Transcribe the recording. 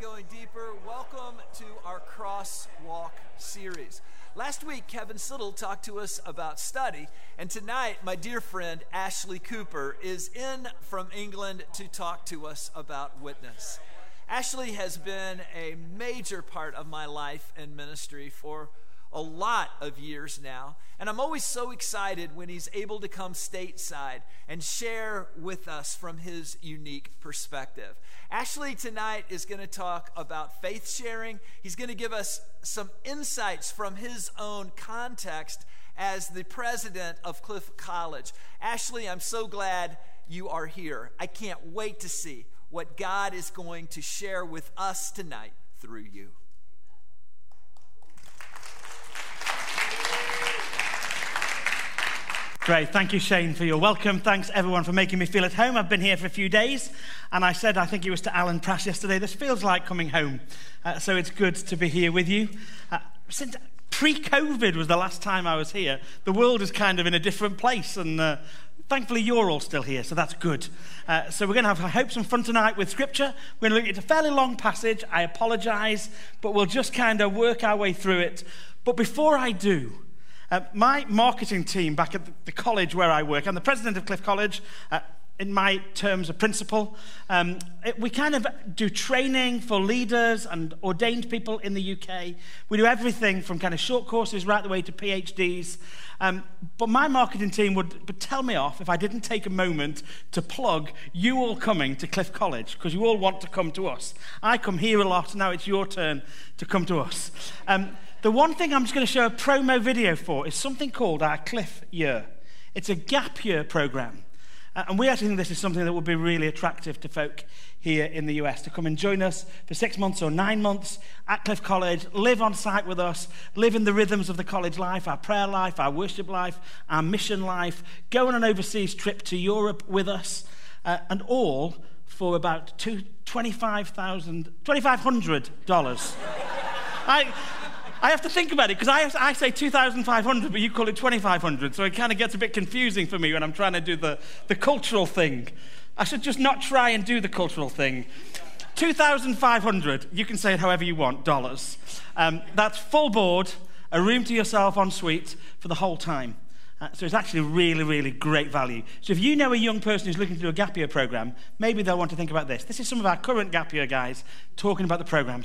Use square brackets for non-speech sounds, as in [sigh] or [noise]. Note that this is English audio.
Going Deeper. Welcome to our Crosswalk series. Last week, Kevin Siddle talked to us about study, and tonight, my dear friend Ashley Cooper is in from England to talk to us about witness. Ashley has been a major part of my life and ministry for a lot of years now. And I'm always so excited when he's able to come stateside and share with us from his unique perspective. Ashley tonight is going to talk about faith sharing. He's going to give us some insights from his own context as the president of Cliff College. Ashley, I'm so glad you are here. I can't wait to see what God is going to share with us tonight through you. Great. Thank you, Shane, for your welcome. Thanks, everyone, for making me feel at home. I've been here for a few days, and I said, I think it was to Alan Prass yesterday, this feels like coming home. Uh, so it's good to be here with you. Uh, since pre COVID was the last time I was here, the world is kind of in a different place, and uh, thankfully you're all still here, so that's good. Uh, so we're going to have, I hope, some fun tonight with Scripture. We're going to look at a fairly long passage. I apologize, but we'll just kind of work our way through it. But before I do, uh, my marketing team back at the college where I work, I'm the president of Cliff College. Uh, in my terms, a principal. Um, it, we kind of do training for leaders and ordained people in the UK. We do everything from kind of short courses right the way to PhDs. Um, but my marketing team would, tell me off if I didn't take a moment to plug you all coming to Cliff College, because you all want to come to us. I come here a lot, now it's your turn to come to us. Um, the one thing I'm just going to show a promo video for is something called our Cliff Year. It's a gap year program. Uh, and we actually think this is something that would be really attractive to folk here in the US to come and join us for six months or nine months at Cliff College, live on site with us, live in the rhythms of the college life, our prayer life, our worship life, our mission life, go on an overseas trip to Europe with us, uh, and all for about $25,000, $2,500. [laughs] I, I have to think about it because I, I say 2,500, but you call it 2,500. So it kind of gets a bit confusing for me when I'm trying to do the, the cultural thing. I should just not try and do the cultural thing. 2,500, you can say it however you want, dollars. Um, that's full board, a room to yourself en suite for the whole time. Uh, so it's actually really, really great value. So if you know a young person who's looking to do a gap year program, maybe they'll want to think about this. This is some of our current gap year guys talking about the program.